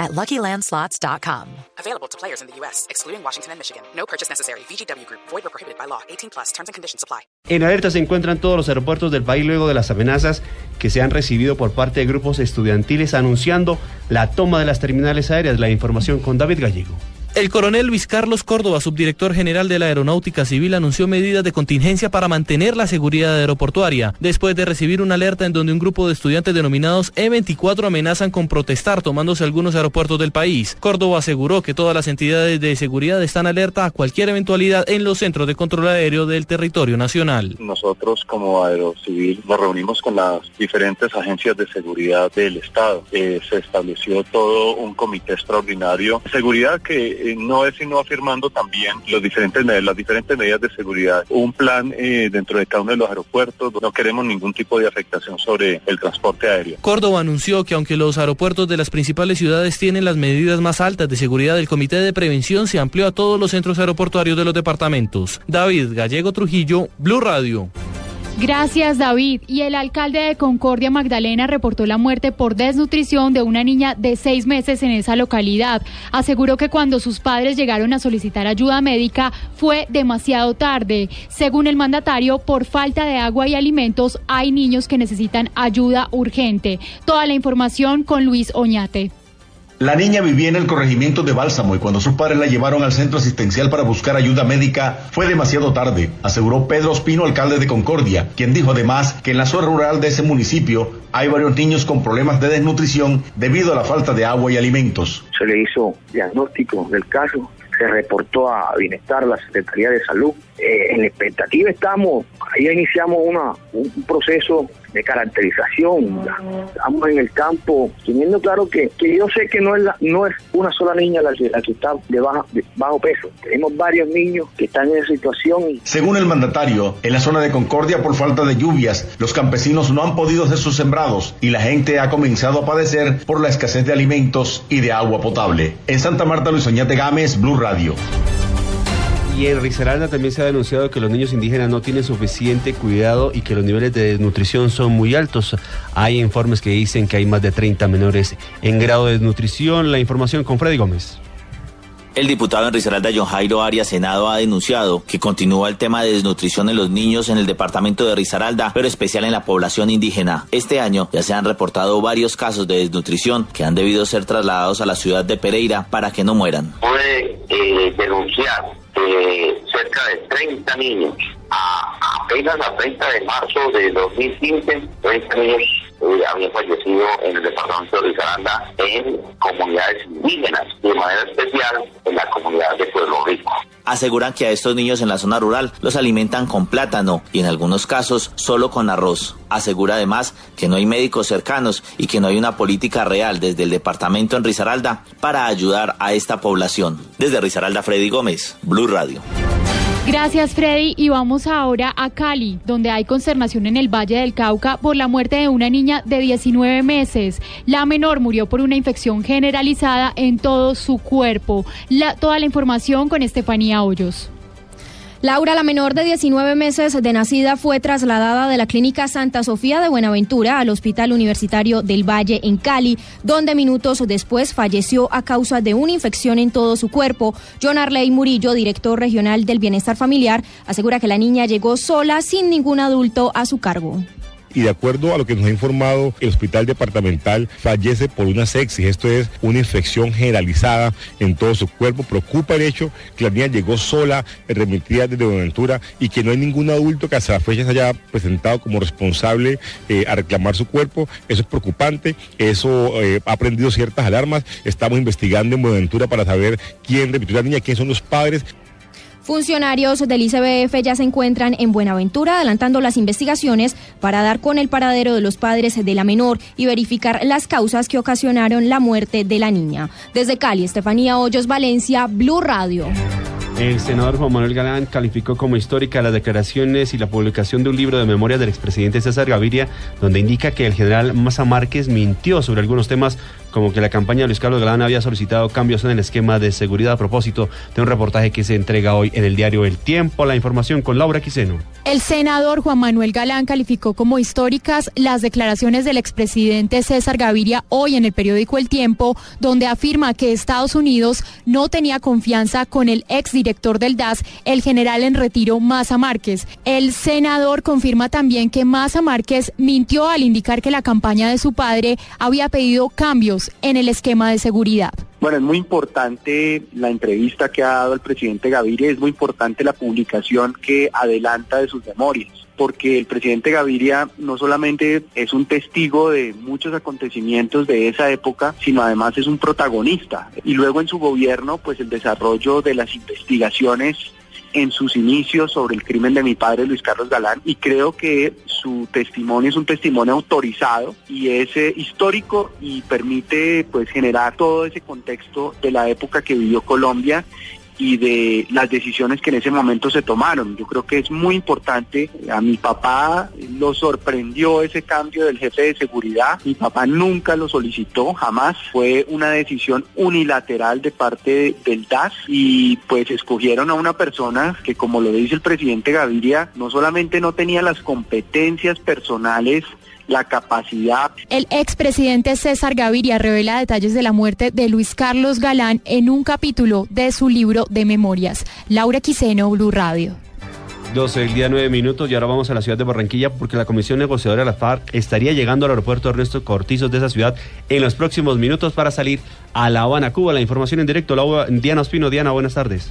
at LuckyLandSlots.com. Available to players in the U.S., excluding Washington and Michigan. No purchase necessary. VGW Group. Void or prohibited by law. 18 plus. Terms and conditions apply. En alerta se encuentran todos los aeropuertos del país luego de las amenazas que se han recibido por parte de grupos estudiantiles anunciando la toma de las terminales aéreas. La información con David Gallego. El coronel Luis Carlos Córdoba, subdirector general de la Aeronáutica Civil, anunció medidas de contingencia para mantener la seguridad aeroportuaria, después de recibir una alerta en donde un grupo de estudiantes denominados E24 amenazan con protestar tomándose algunos aeropuertos del país. Córdoba aseguró que todas las entidades de seguridad están alerta a cualquier eventualidad en los centros de control aéreo del territorio nacional. Nosotros como Aerocivil nos reunimos con las diferentes agencias de seguridad del Estado. Eh, se estableció todo un comité extraordinario seguridad que eh, no es sino afirmando también los diferentes, las diferentes medidas de seguridad. Un plan eh, dentro de cada uno de los aeropuertos. No queremos ningún tipo de afectación sobre el transporte aéreo. Córdoba anunció que aunque los aeropuertos de las principales ciudades tienen las medidas más altas de seguridad, el Comité de Prevención se amplió a todos los centros aeroportuarios de los departamentos. David Gallego Trujillo, Blue Radio. Gracias, David. Y el alcalde de Concordia, Magdalena, reportó la muerte por desnutrición de una niña de seis meses en esa localidad. Aseguró que cuando sus padres llegaron a solicitar ayuda médica fue demasiado tarde. Según el mandatario, por falta de agua y alimentos, hay niños que necesitan ayuda urgente. Toda la información con Luis Oñate. La niña vivía en el corregimiento de Bálsamo y cuando sus padres la llevaron al centro asistencial para buscar ayuda médica fue demasiado tarde, aseguró Pedro Espino, alcalde de Concordia, quien dijo además que en la zona rural de ese municipio hay varios niños con problemas de desnutrición debido a la falta de agua y alimentos. Se le hizo diagnóstico del caso, se reportó a Bienestar, la Secretaría de Salud. Eh, en la expectativa estamos, ahí iniciamos una, un proceso de caracterización. Estamos en el campo, teniendo claro que, que yo sé que no es, la, no es una sola niña la que, la que está de bajo, de bajo peso. Tenemos varios niños que están en esa situación. Según el mandatario, en la zona de Concordia, por falta de lluvias, los campesinos no han podido hacer sus sembrados y la gente ha comenzado a padecer por la escasez de alimentos y de agua potable. En Santa Marta, Luis Oñate Gámez, Blue Radio. Y en Risaralda también se ha denunciado que los niños indígenas no tienen suficiente cuidado y que los niveles de desnutrición son muy altos. Hay informes que dicen que hay más de 30 menores en grado de desnutrición. La información con Freddy Gómez. El diputado en Risaralda, John Jairo Arias Senado, ha denunciado que continúa el tema de desnutrición en los niños en el departamento de Risaralda, pero especial en la población indígena. Este año ya se han reportado varios casos de desnutrición que han debido ser trasladados a la ciudad de Pereira para que no mueran. Puede eh, denunciar que cerca de 30 niños, a, apenas a 30 de marzo de 2015, 30 niños eh, habían fallecido en el departamento de Risaralda en comunidades indígenas, de manera especial en la comunidad de Pueblo Rico. Aseguran que a estos niños en la zona rural los alimentan con plátano y en algunos casos solo con arroz. Asegura además que no hay médicos cercanos y que no hay una política real desde el departamento en Risaralda para ayudar a esta población. Desde Risaralda, Freddy Gómez, Blue Radio. Gracias, Freddy. Y vamos ahora a Cali, donde hay consternación en el Valle del Cauca por la muerte de una niña de 19 meses. La menor murió por una infección generalizada en todo su cuerpo. La, toda la información con Estefanía Hoyos. Laura, la menor de 19 meses de nacida, fue trasladada de la clínica Santa Sofía de Buenaventura al Hospital Universitario del Valle en Cali, donde minutos después falleció a causa de una infección en todo su cuerpo. John Arley Murillo, director regional del Bienestar Familiar, asegura que la niña llegó sola sin ningún adulto a su cargo y de acuerdo a lo que nos ha informado el hospital departamental fallece por una sepsis, esto es una infección generalizada en todo su cuerpo. Preocupa el hecho que la niña llegó sola, remitida desde Buenaventura y que no hay ningún adulto que hasta la fecha se haya presentado como responsable eh, a reclamar su cuerpo. Eso es preocupante, eso eh, ha prendido ciertas alarmas. Estamos investigando en Buenaventura para saber quién remitió a la niña, quiénes son los padres. Funcionarios del ICBF ya se encuentran en Buenaventura adelantando las investigaciones para dar con el paradero de los padres de la menor y verificar las causas que ocasionaron la muerte de la niña. Desde Cali, Estefanía Hoyos, Valencia, Blue Radio. El senador Juan Manuel Galán calificó como histórica las declaraciones y la publicación de un libro de memoria del expresidente César Gaviria, donde indica que el general Maza Márquez mintió sobre algunos temas como que la campaña de Luis Carlos Galán había solicitado cambios en el esquema de seguridad a propósito de un reportaje que se entrega hoy en el diario El Tiempo. La información con Laura Quiseno. El senador Juan Manuel Galán calificó como históricas las declaraciones del expresidente César Gaviria hoy en el periódico El Tiempo, donde afirma que Estados Unidos no tenía confianza con el exdirector del DAS, el general en retiro Maza Márquez. El senador confirma también que Maza Márquez mintió al indicar que la campaña de su padre había pedido cambios en el esquema de seguridad. Bueno, es muy importante la entrevista que ha dado el presidente Gaviria, es muy importante la publicación que adelanta de sus memorias, porque el presidente Gaviria no solamente es un testigo de muchos acontecimientos de esa época, sino además es un protagonista. Y luego en su gobierno, pues el desarrollo de las investigaciones en sus inicios sobre el crimen de mi padre Luis Carlos Galán y creo que su testimonio es un testimonio autorizado y es eh, histórico y permite pues generar todo ese contexto de la época que vivió Colombia y de las decisiones que en ese momento se tomaron. Yo creo que es muy importante. A mi papá lo sorprendió ese cambio del jefe de seguridad. Mi papá nunca lo solicitó, jamás. Fue una decisión unilateral de parte del DAS y pues escogieron a una persona que como lo dice el presidente Gaviria, no solamente no tenía las competencias personales la capacidad. El expresidente César Gaviria revela detalles de la muerte de Luis Carlos Galán en un capítulo de su libro de memorias. Laura Quiseno, Blue Radio. 12 el día 9 minutos y ahora vamos a la ciudad de Barranquilla porque la Comisión Negociadora de la FARC estaría llegando al aeropuerto Ernesto Cortizos de esa ciudad en los próximos minutos para salir a La Habana, Cuba. La información en directo, Diana Ospino. Diana, buenas tardes.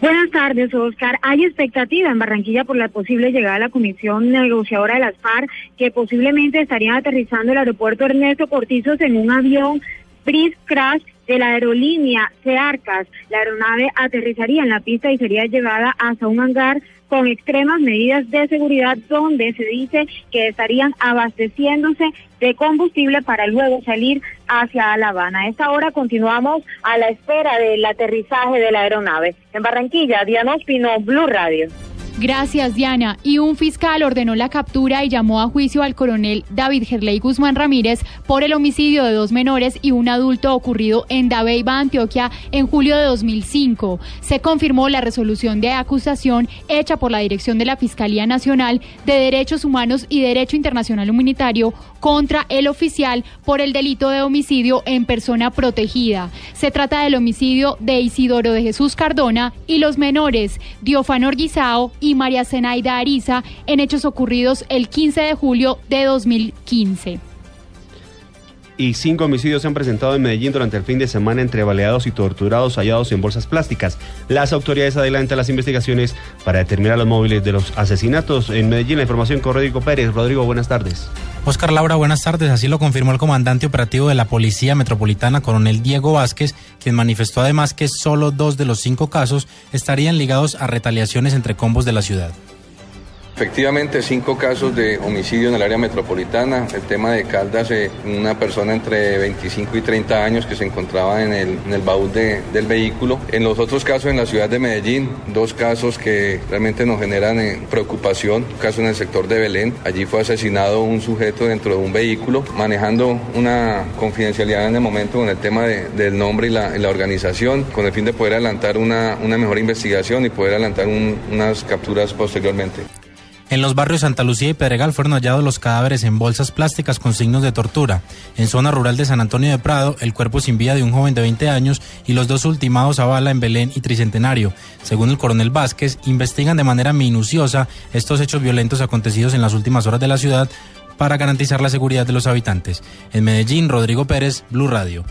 Buenas tardes, Oscar. Hay expectativa en Barranquilla por la posible llegada a la Comisión Negociadora de las FARC, que posiblemente estarían aterrizando el aeropuerto Ernesto Cortizos en un avión Breeze Crash de la aerolínea Cearcas. La aeronave aterrizaría en la pista y sería llevada hasta un hangar con extremas medidas de seguridad donde se dice que estarían abasteciéndose de combustible para luego salir hacia La Habana. A esta hora continuamos a la espera del aterrizaje de la aeronave. En Barranquilla, Diana Espino, Blue Radio. Gracias, Diana. Y un fiscal ordenó la captura y llamó a juicio al coronel David Gerley Guzmán Ramírez por el homicidio de dos menores y un adulto ocurrido en Dabeiba, Antioquia, en julio de 2005. Se confirmó la resolución de acusación hecha por la Dirección de la Fiscalía Nacional de Derechos Humanos y Derecho Internacional Humanitario contra el oficial por el delito de homicidio en persona protegida. Se trata del homicidio de Isidoro de Jesús Cardona y los menores Diofano Orguizao y María Zenaida Ariza en hechos ocurridos el 15 de julio de 2015 y cinco homicidios se han presentado en Medellín durante el fin de semana entre baleados y torturados hallados en bolsas plásticas. Las autoridades adelantan las investigaciones para determinar los móviles de los asesinatos. En Medellín, la información con Rodrigo Pérez. Rodrigo, buenas tardes. Oscar Laura, buenas tardes. Así lo confirmó el comandante operativo de la Policía Metropolitana, coronel Diego Vázquez, quien manifestó además que solo dos de los cinco casos estarían ligados a retaliaciones entre combos de la ciudad. Efectivamente, cinco casos de homicidio en el área metropolitana. El tema de Caldas, eh, una persona entre 25 y 30 años que se encontraba en el, baúl del vehículo. En los otros casos en la ciudad de Medellín, dos casos que realmente nos generan eh, preocupación. Un caso en el sector de Belén. Allí fue asesinado un sujeto dentro de un vehículo, manejando una confidencialidad en el momento con el tema del nombre y la, organización, con el fin de poder adelantar una mejor investigación y poder adelantar unas capturas posteriormente. En los barrios Santa Lucía y Pedregal fueron hallados los cadáveres en bolsas plásticas con signos de tortura. En zona rural de San Antonio de Prado, el cuerpo sin vida de un joven de 20 años y los dos ultimados a bala en Belén y Tricentenario. Según el coronel Vázquez, investigan de manera minuciosa estos hechos violentos acontecidos en las últimas horas de la ciudad para garantizar la seguridad de los habitantes. En Medellín, Rodrigo Pérez, Blue Radio.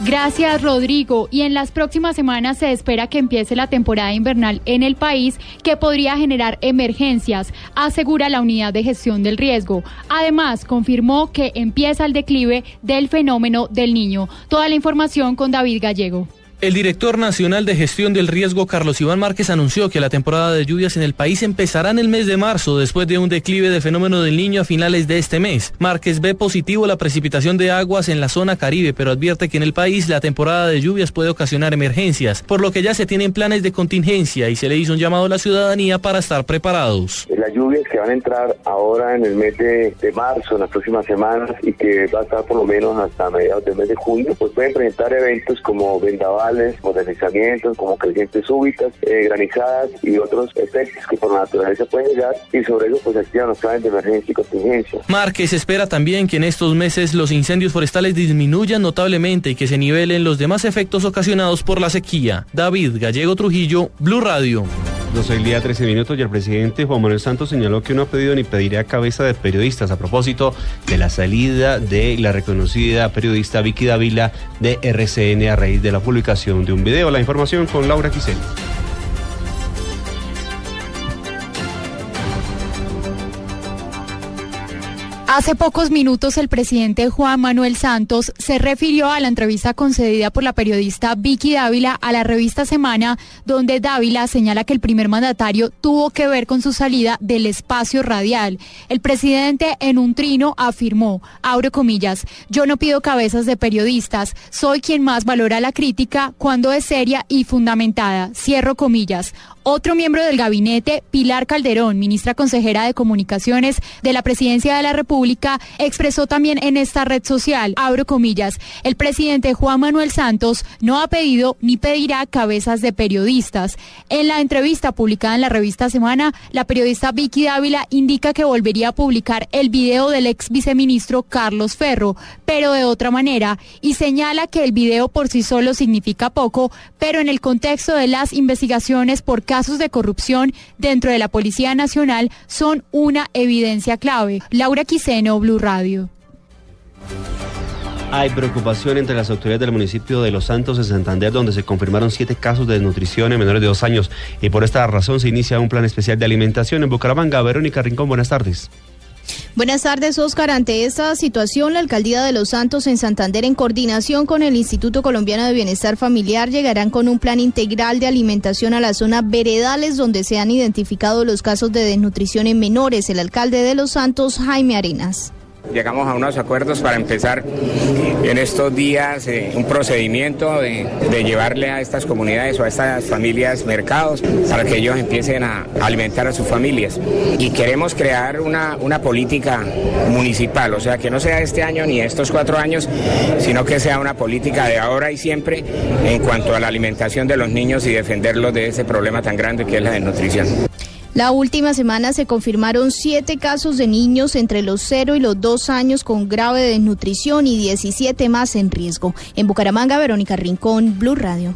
Gracias, Rodrigo. Y en las próximas semanas se espera que empiece la temporada invernal en el país, que podría generar emergencias, asegura la unidad de gestión del riesgo. Además, confirmó que empieza el declive del fenómeno del niño. Toda la información con David Gallego. El director nacional de gestión del riesgo, Carlos Iván Márquez, anunció que la temporada de lluvias en el país empezará en el mes de marzo, después de un declive de fenómeno del niño a finales de este mes. Márquez ve positivo la precipitación de aguas en la zona caribe, pero advierte que en el país la temporada de lluvias puede ocasionar emergencias, por lo que ya se tienen planes de contingencia y se le hizo un llamado a la ciudadanía para estar preparados. Las lluvias que van a entrar ahora en el mes de, marzo, en las próximas semanas, y que va a estar por lo menos hasta mediados del mes de junio, pues pueden presentar eventos como vendaval modernizamientos, como crecientes súbitas, eh, granizadas y otros efectos que por la naturaleza pueden llegar y sobre eso pues activan los planes de emergencia y contingencia. Márquez espera también que en estos meses los incendios forestales disminuyan notablemente y que se nivelen los demás efectos ocasionados por la sequía. David Gallego Trujillo, Blue Radio. 12 del día, 13 minutos, y el presidente Juan Manuel Santos señaló que no ha pedido ni pedirá cabeza de periodistas a propósito de la salida de la reconocida periodista Vicky Davila de RCN a raíz de la publicación de un video. La información con Laura Quisel. Hace pocos minutos el presidente Juan Manuel Santos se refirió a la entrevista concedida por la periodista Vicky Dávila a la revista Semana, donde Dávila señala que el primer mandatario tuvo que ver con su salida del espacio radial. El presidente en un trino afirmó, abro comillas, yo no pido cabezas de periodistas, soy quien más valora la crítica cuando es seria y fundamentada, cierro comillas. Otro miembro del gabinete, Pilar Calderón, ministra consejera de Comunicaciones de la Presidencia de la República, expresó también en esta red social, abro comillas, el presidente Juan Manuel Santos no ha pedido ni pedirá cabezas de periodistas. En la entrevista publicada en la revista Semana, la periodista Vicky Dávila indica que volvería a publicar el video del ex viceministro Carlos Ferro, pero de otra manera, y señala que el video por sí solo significa poco, pero en el contexto de las investigaciones por casos de corrupción dentro de la Policía Nacional son una evidencia clave. Laura Quiseno, Blue Radio. Hay preocupación entre las autoridades del municipio de Los Santos de Santander, donde se confirmaron siete casos de desnutrición en menores de dos años. Y por esta razón se inicia un plan especial de alimentación en Bucaramanga. Verónica Rincón, buenas tardes. Buenas tardes, Oscar. Ante esta situación, la alcaldía de Los Santos en Santander, en coordinación con el Instituto Colombiano de Bienestar Familiar, llegarán con un plan integral de alimentación a la zona veredales donde se han identificado los casos de desnutrición en menores. El alcalde de Los Santos, Jaime Arenas. Llegamos a unos acuerdos para empezar en estos días eh, un procedimiento de, llevarle a estas comunidades o a estas familias mercados para que ellos empiecen a alimentar a sus familias. Y queremos crear una, una política municipal, o sea, que no sea este año ni estos cuatro años, sino que sea una política de ahora y siempre en cuanto a la alimentación de los niños y defenderlos de ese problema tan grande que es la desnutrición. La última semana se confirmaron siete casos de niños entre los 0 y los 2 años con grave desnutrición y 17 más en riesgo. En Bucaramanga, Verónica Rincón, Blue Radio.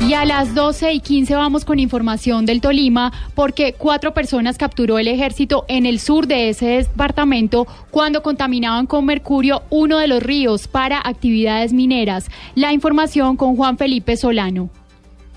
Y a las 12 y 15 vamos con información del Tolima porque cuatro personas capturó el ejército en el sur de ese departamento cuando contaminaban con mercurio uno de los ríos para actividades mineras. La información con Juan Felipe Solano.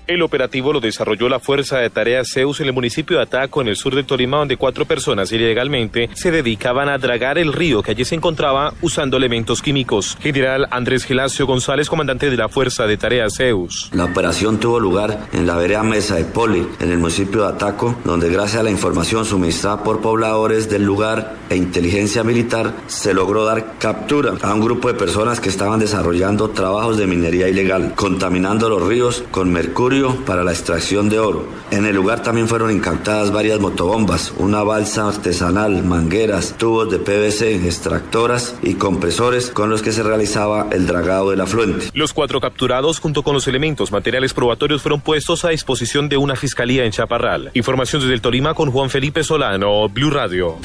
El operativo lo desarrolló la Fuerza de Tareas Zeus en el municipio de Ataco, en el sur de Tolima, donde cuatro personas ilegalmente se dedicaban a dragar el río que allí se encontraba usando elementos químicos. General Andrés Gelacio González, comandante de la Fuerza de Tareas Zeus. La operación tuvo lugar en la vereda Mesa de Poli, en el municipio de Ataco, donde gracias a la información suministrada por pobladores del lugar e inteligencia militar, se logró dar captura a un grupo de personas que estaban desarrollando trabajos de minería ilegal, contaminando los ríos con mercurio para la extracción de oro. En el lugar también fueron incautadas varias motobombas, una balsa artesanal, mangueras, tubos de PVC, extractoras y compresores con los que se realizaba el dragado del afluente. Los cuatro capturados junto con los elementos materiales probatorios fueron puestos a disposición de una fiscalía en Chaparral. Información desde el Tolima con Juan Felipe Solano, Blue Radio.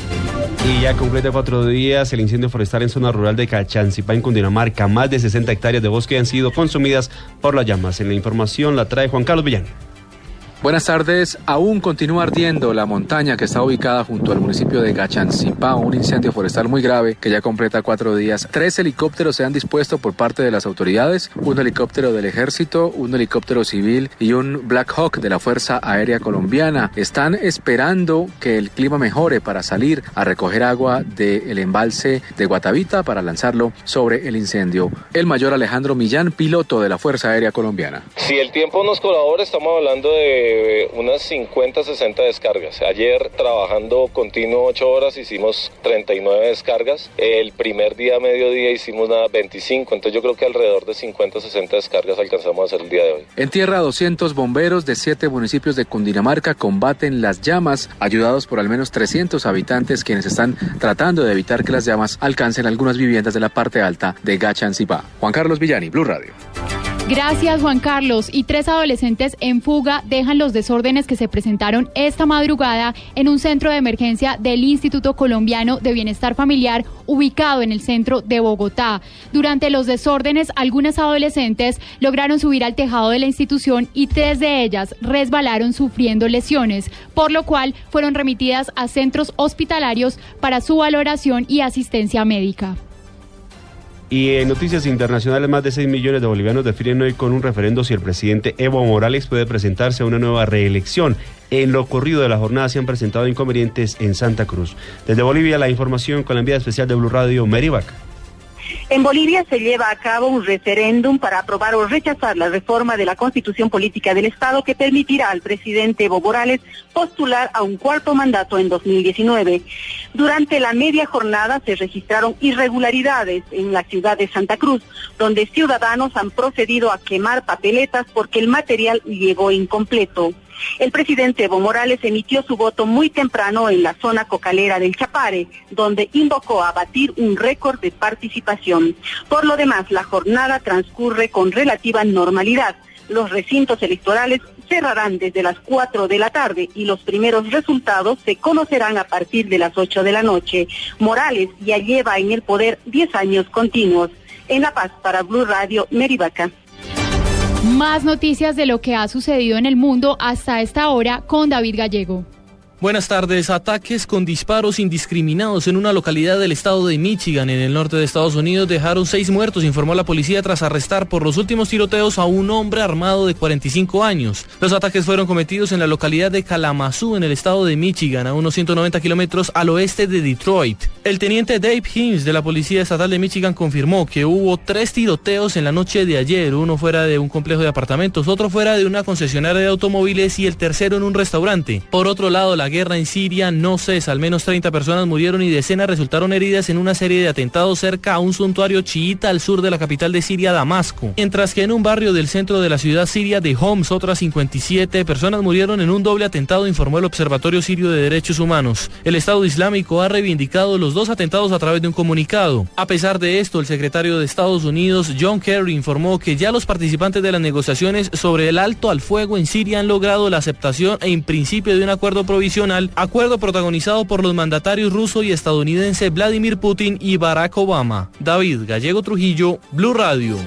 Y ya completa cuatro días el incendio forestal en zona rural de Cachancipá, en Cundinamarca. Más de 60 hectáreas de bosque han sido consumidas por las llamas. En la información la trae Juan Carlos Villán. Buenas tardes. Aún continúa ardiendo la montaña que está ubicada junto al municipio de Gachancipá, un incendio forestal muy grave que ya completa cuatro días. Tres helicópteros se han dispuesto por parte de las autoridades, un helicóptero del ejército, un helicóptero civil y un Black Hawk de la Fuerza Aérea Colombiana. Están esperando que el clima mejore para salir a recoger agua del embalse de Guatavita para lanzarlo sobre el incendio. El mayor Alejandro Millán, piloto de la Fuerza Aérea Colombiana. Si el tiempo nos colabora, estamos hablando de unas 50, 60 descargas. Ayer trabajando continuo 8 horas hicimos 39 descargas. El primer día, mediodía, hicimos nada 25. Entonces yo creo que alrededor de 50, 60 descargas alcanzamos a hacer el día de hoy. En tierra, 200 bomberos de 7 municipios de Cundinamarca combaten las llamas, ayudados por al menos 300 habitantes quienes están tratando de evitar que las llamas alcancen algunas viviendas de la parte alta de Gachancipá. Juan Carlos Villani, Blue Radio. Gracias Juan Carlos. Y tres adolescentes en fuga dejan los desórdenes que se presentaron esta madrugada en un centro de emergencia del Instituto Colombiano de Bienestar Familiar ubicado en el centro de Bogotá. Durante los desórdenes, algunas adolescentes lograron subir al tejado de la institución y tres de ellas resbalaron sufriendo lesiones, por lo cual fueron remitidas a centros hospitalarios para su valoración y asistencia médica. Y en noticias internacionales, más de 6 millones de bolivianos definen hoy con un referendo si el presidente Evo Morales puede presentarse a una nueva reelección. En lo ocurrido de la jornada se han presentado inconvenientes en Santa Cruz. Desde Bolivia, la información con la enviada especial de Blue Radio, Merivac. En Bolivia se lleva a cabo un referéndum para aprobar o rechazar la reforma de la constitución política del Estado que permitirá al presidente Evo Morales postular a un cuarto mandato en 2019. Durante la media jornada se registraron irregularidades en la ciudad de Santa Cruz, donde ciudadanos han procedido a quemar papeletas porque el material llegó incompleto. El presidente Evo Morales emitió su voto muy temprano en la zona cocalera del Chapare, donde invocó a batir un récord de participación. Por lo demás, la jornada transcurre con relativa normalidad. Los recintos electorales cerrarán desde las 4 de la tarde y los primeros resultados se conocerán a partir de las 8 de la noche. Morales ya lleva en el poder 10 años continuos. En La Paz, para Blue Radio, Merivaca. Más noticias de lo que ha sucedido en el mundo hasta esta hora con David Gallego. Buenas tardes. Ataques con disparos indiscriminados en una localidad del estado de Michigan, en el norte de Estados Unidos, dejaron seis muertos, informó la policía tras arrestar por los últimos tiroteos a un hombre armado de 45 años. Los ataques fueron cometidos en la localidad de Kalamazoo, en el estado de Michigan, a unos 190 kilómetros al oeste de Detroit. El teniente Dave Himes de la Policía Estatal de Michigan confirmó que hubo tres tiroteos en la noche de ayer, uno fuera de un complejo de apartamentos, otro fuera de una concesionaria de automóviles y el tercero en un restaurante. Por otro lado, la guerra en Siria no cesa. Al menos 30 personas murieron y decenas resultaron heridas en una serie de atentados cerca a un santuario chiita al sur de la capital de Siria, Damasco. Mientras que en un barrio del centro de la ciudad siria de Homs, otras 57 personas murieron en un doble atentado, informó el Observatorio Sirio de Derechos Humanos. El Estado Islámico ha reivindicado los dos atentados a través de un comunicado. A pesar de esto, el secretario de Estados Unidos, John Kerry, informó que ya los participantes de las negociaciones sobre el alto al fuego en Siria han logrado la aceptación en principio de un acuerdo provisional acuerdo protagonizado por los mandatarios ruso y estadounidense Vladimir Putin y Barack Obama. David Gallego Trujillo, Blue Radio.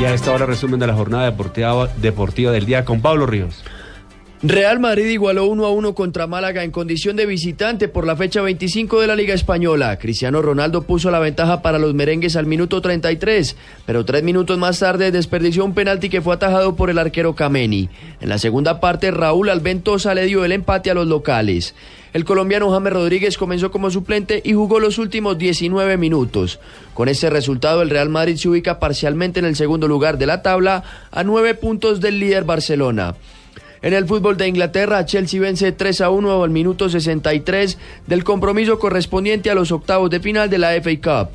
Y a esta hora resumen de la jornada deportiva, deportiva del día con Pablo Ríos. Real Madrid igualó 1 a 1 contra Málaga en condición de visitante por la fecha 25 de la Liga Española. Cristiano Ronaldo puso la ventaja para los merengues al minuto 33, pero tres minutos más tarde desperdició un penalti que fue atajado por el arquero Kameni. En la segunda parte, Raúl Alventosa le dio el empate a los locales. El colombiano James Rodríguez comenzó como suplente y jugó los últimos 19 minutos. Con este resultado, el Real Madrid se ubica parcialmente en el segundo lugar de la tabla a nueve puntos del líder Barcelona. En el fútbol de Inglaterra, Chelsea vence 3 a 1 al minuto 63 del compromiso correspondiente a los octavos de final de la FA Cup.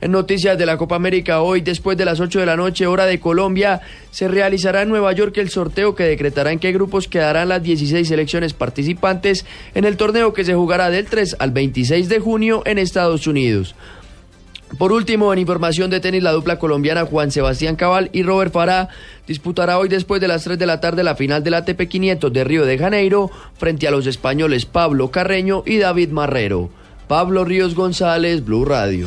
En noticias de la Copa América, hoy después de las 8 de la noche, hora de Colombia, se realizará en Nueva York el sorteo que decretará en qué grupos quedarán las 16 selecciones participantes en el torneo que se jugará del 3 al 26 de junio en Estados Unidos. Por último, en información de tenis, la dupla colombiana Juan Sebastián Cabal y Robert Farah disputará hoy después de las 3 de la tarde la final del ATP 500 de Río de Janeiro frente a los españoles Pablo Carreño y David Marrero. Pablo Ríos González, Blue Radio.